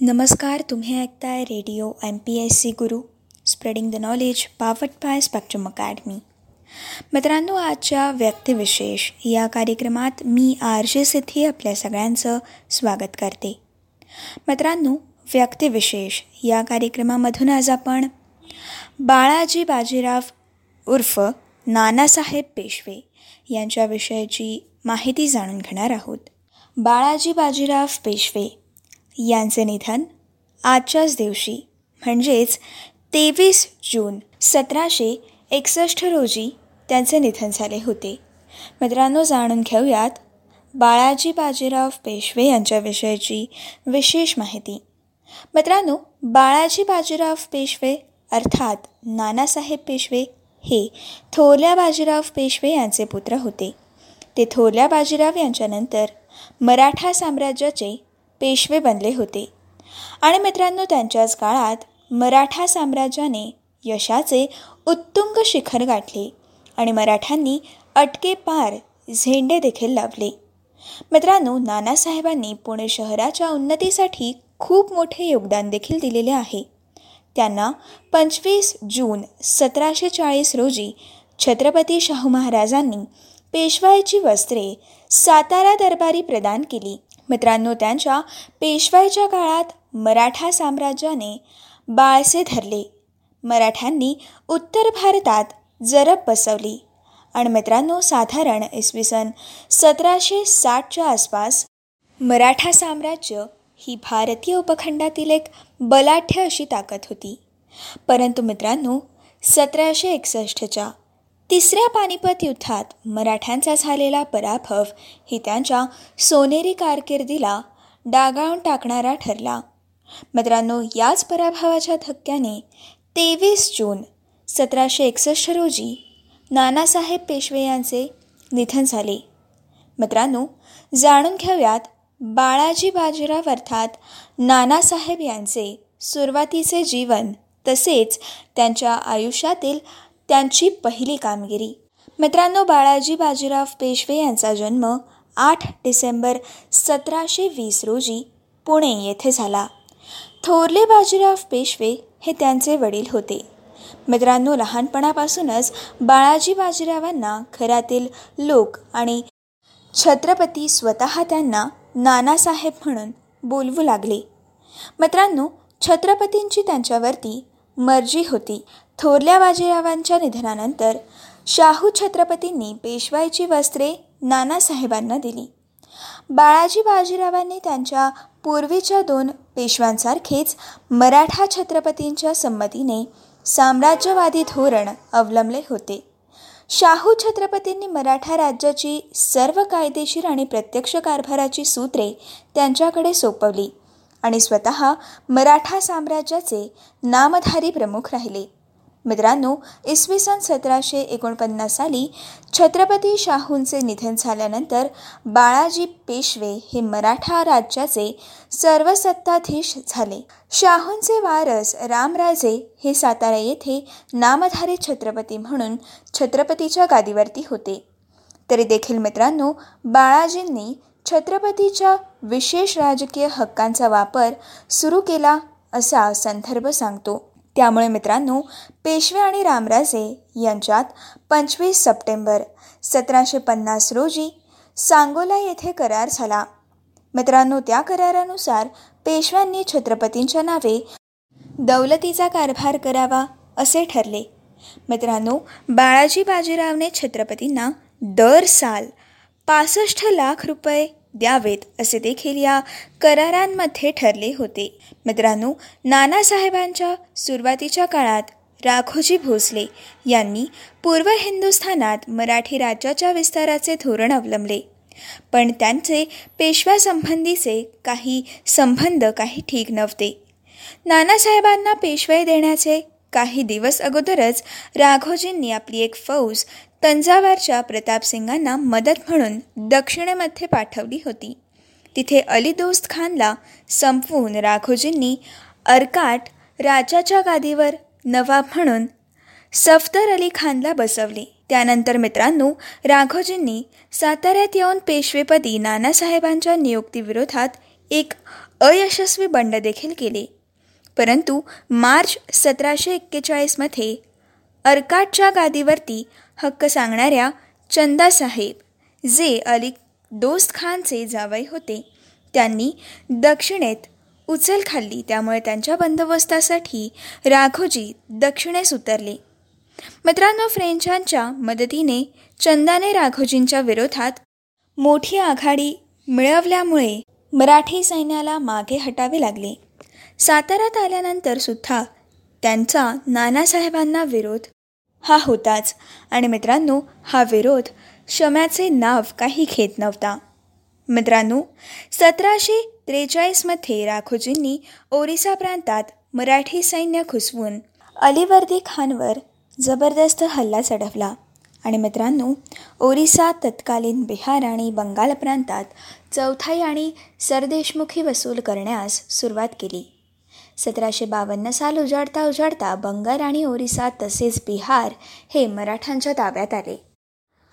नमस्कार तुम्ही ऐकताय radio M P S C guru spreading the knowledge powered by spectrum academy. मित्रांनो आजच्या व्यक्तिविशेष या कार्यक्रमात मी आर जे सिद्धी आपल्या सगळ्यांचं स्वागत करते. मित्रांनो व्यक्तिविशेष या कार्यक्रमामधून आज आपण बाळाजी बाजीराव उर्फ नानासाहेब पेशवे यांच्याविषयीची माहिती जाणून घेणार आहोत. बाळाजी बाजीराव पेशवे यांचे निधन आजच्याच दिवशी म्हणजेच तेवीस जून सतराशे एकसष्ट रोजी त्यांचे निधन झाले होते. मित्रांनो जाणून घेऊयात बाळाजी बाजीराव पेशवे यांच्याविषयीची विशेष माहिती. मित्रांनो बाळाजी बाजीराव पेशवे अर्थात नानासाहेब पेशवे हे थोरल्या बाजीराव पेशवे यांचे पुत्र होते. ते थोरल्या बाजीराव यांच्यानंतर मराठा साम्राज्याचे पेशवे बनले होते. आणि मित्रांनो त्यांच्याच काळात मराठा साम्राज्याने यशाचे उत्तुंग शिखर गाठले आणि मराठ्यांनी अटके पार झेंडे देखील लावले. मित्रांनो नानासाहेबांनी पुणे शहराच्या उन्नतीसाठी खूप मोठे योगदान देखील दिलेले आहे. त्यांना पंचवीस जून सतराशे चाळीस रोजी छत्रपती शाहू महाराजांनी पेशवाईची वस्त्रे सातारा दरबारी प्रदान केली. मित्रांनो त्यांच्या पेशवाईच्या काळात मराठा साम्राज्याने बाळसे धरले. मराठ्यांनी उत्तर भारतात जरब बसवली. आणि मित्रांनो साधारण इसवी सन सतराशे साठच्या आसपास मराठा साम्राज्य ही भारतीय उपखंडातील एक बलाढ्य अशी ताकद होती. परंतु मित्रांनो सतराशे एकसष्टच्या तिसऱ्या पानिपत युद्धात मराठ्यांचा झालेला पराभव ही त्यांच्या सोनेरी कारकिर्दीला डागाळून टाकणारा ठरला. मित्रांनो याच पराभवाच्या धक्क्याने तेवीस जून सतराशे एकसष्ट रोजी नानासाहेब पेशवे यांचे निधन झाले. मित्रांनो जाणून घेऊयात बाळाजी बाजीराव अर्थात नानासाहेब यांचे सुरुवातीचे जीवन तसेच त्यांच्या आयुष्यातील त्यांची पहिली कामगिरी. मित्रांनो बाळाजी बाजीराव पेशवे यांचा जन्म आठ डिसेंबर सतराशे वीस रोजी पुणे येथे झाला. थोरले बाजीराव पेशवे हे त्यांचे वडील होते. मित्रांनो लहानपणापासूनच बाळाजी बाजीरावांना घरातील लोक आणि छत्रपती स्वतः त्यांना नानासाहेब म्हणून बोलवू लागले. मित्रांनो छत्रपतींची त्यांच्यावरती मर्जी होती. थोरल्या बाजीरावांच्या निधनानंतर शाहू छत्रपतींनी पेशवाईची वस्त्रे नानासाहेबांना दिली. बाळाजी बाजीरावांनी त्यांच्या पूर्वीच्या दोन पेशव्यांसारखेच मराठा छत्रपतींच्या संमतीने साम्राज्यवादी धोरण अवलंबले होते. शाहू छत्रपतींनी मराठा राज्याची सर्व कायदेशीर आणि प्रत्यक्ष कारभाराची सूत्रे त्यांच्याकडे सोपवली आणि स्वतः मराठा साम्राज्याचे नामधारी प्रमुख राहिले. मित्रांनो इसवी सन सतराशे एकोणपन्नास साली छत्रपती शाहूंचे निधन झाल्यानंतर बाळाजी पेशवे हे मराठा राज्याचे सर्वसत्ताधीश झाले. शाहूंचे वारस रामराजे हे सातारा येथे नामधारी छत्रपती म्हणून छत्रपतीच्या गादीवरती होते. तरी देखील मित्रांनो बाळाजींनी छत्रपतीच्या विशेष राजकीय हक्कांचा वापर सुरू केला असा संदर्भ सांगतो. त्यामुळे मित्रांनो पेशवे आणि रामराजे यांच्यात पंचवीस सप्टेंबर सतराशे पन्नास रोजी सांगोला येथे करार झाला. मित्रांनो त्या करारानुसार पेशव्यांनी छत्रपतींच्या नावे दौलतीचा कारभार करावा असे ठरले. मित्रांनो बाळाजी बाजीरावने छत्रपतींना दर साल पासष्ट लाख रुपये द्यावेत असे देखील या करारांमध्ये ठरले होते. मित्रांनो नानासाहेबांच्या सुरुवातीच्या काळात राघोजी भोसले यांनी पूर्व हिंदुस्थानात मराठी राज्याच्या विस्ताराचे धोरण अवलंबले. पण त्यांचे पेशव्यासंबंधीचे काही संबंध काही ठीक नव्हते. नानासाहेबांना पेशवाई देण्याचे काही दिवस अगोदरच राघोजींनी आपली एक फौज तंजावरच्या प्रतापसिंगांना मदत म्हणून दक्षिणेमध्ये पाठवली होती. तिथे अली दोस्त खानला संपवून राघोजींनी अर्काट राजाच्या गादीवर नवाब म्हणून सफदर अली खानला बसवले. त्यानंतर मित्रांनो राघोजींनी साताऱ्यात येऊन पेशवेपदी नानासाहेबांच्या नियुक्तीविरोधात एक अयशस्वी बंड देखील केले. परंतु मार्च सतराशे एक्केचाळीसमध्ये अर्काटच्या गादीवरती हक्क सांगणाऱ्या चंदासाहेब जे अली दोस्त खानचे जावई होते त्यांनी दक्षिणेत उचल खाल्ली. त्यामुळे त्यांच्या बंदोबस्तासाठी राघोजी दक्षिणेस उतरले. मित्रांनो फ्रेंचांच्या मदतीने चंदाने राघोजींच्या विरोधात मोठी आघाडी मिळवल्यामुळे मराठी सैन्याला मागे हटावे लागले. साताऱ्यात आल्यानंतर सुद्धा त्यांचा नानासाहेबांना विरोध हा होताच. आणि मित्रांनो हा विरोध शम्याचे नाव काही घेत नव्हता. मित्रांनो सतराशे त्रेचाळीसमध्ये राघोजींनी ओरिसा प्रांतात मराठी सैन्य घुसवून अलिवर्दी खानवर जबरदस्त हल्ला चढवला. आणि मित्रांनो ओरिसा तत्कालीन बिहार आणि बंगाल प्रांतात चौथाई आणि सरदेशमुखी वसूल करण्यास सुरुवात केली. सतराशे बावन्न साल उजाडता उजाडता बंगाल आणि ओरिसा तसेच बिहार हे मराठ्यांच्या ताब्यात आले.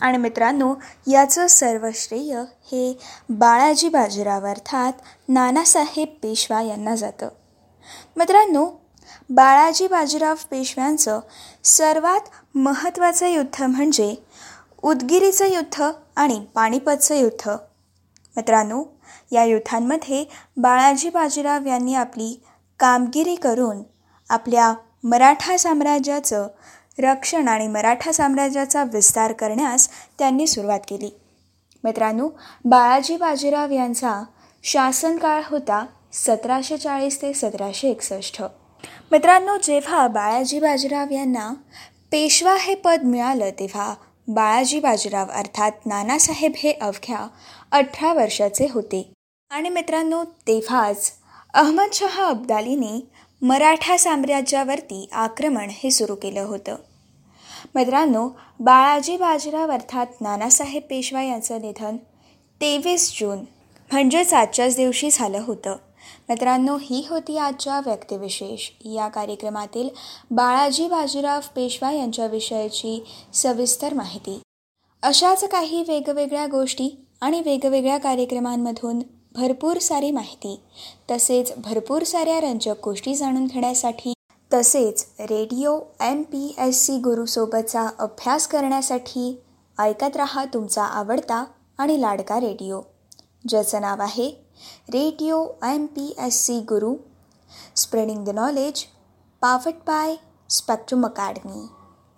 आणि मित्रांनो याचं सर्व श्रेय हे बाळाजी बाजीराव अर्थात नानासाहेब पेशवा यांना जातं. मित्रांनो बाळाजी बाजीराव पेशव्यांचं सर्वात महत्त्वाचं युद्ध म्हणजे उदगिरीचं युद्ध आणि पाणीपतचं युद्ध. मित्रांनो या युद्धांमध्ये बाळाजी बाजीराव यांनी आपली कामगिरी करून आपल्या मराठा साम्राज्याचं रक्षण आणि मराठा साम्राज्याचा विस्तार करण्यास त्यांनी सुरुवात केली. मित्रांनो बाळाजी बाजीराव यांचा शासनकाळ होता सतराशे चाळीस ते सतराशे एकसष्ट. मित्रांनो जेव्हा बाळाजी बाजीराव यांना पेशवा हे पद मिळालं तेव्हा बाळाजी बाजीराव अर्थात नानासाहेब हे अवघ्या अठरा वर्षाचे होते. आणि मित्रांनो तेव्हाच अहमदशहा अब्दालीने मराठा साम्राज्यावरती आक्रमण हे सुरू केलं होतं. मित्रांनो बाळाजी बाजीराव अर्थात नानासाहेब पेशवा यांचं निधन तेवीस जून म्हणजेच आजच्याच दिवशी झालं होतं. मित्रांनो ही होती आजच्या व्यक्तिविशेष. या कार्यक्रमातील बाळाजी बाजीराव पेशवा यांच्याविषयीची सविस्तर माहिती. अशाच काही वेगवेगळ्या गोष्टी आणि वेगवेगळ्या कार्यक्रमांमधून भरपूर सारी माहिती. तसेच भरपूर साऱ्या रंजक गोष्टी जाणून घेण्यासाठी तसेच radio M P S C गुरुसोबतचा अभ्यास करण्यासाठी ऐकत रहा तुमचा आवडता आणि लाडका रेडिओ. ज्याचं नाव आहे radio M P S C guru. Spreading the knowledge powered by spectrum academy.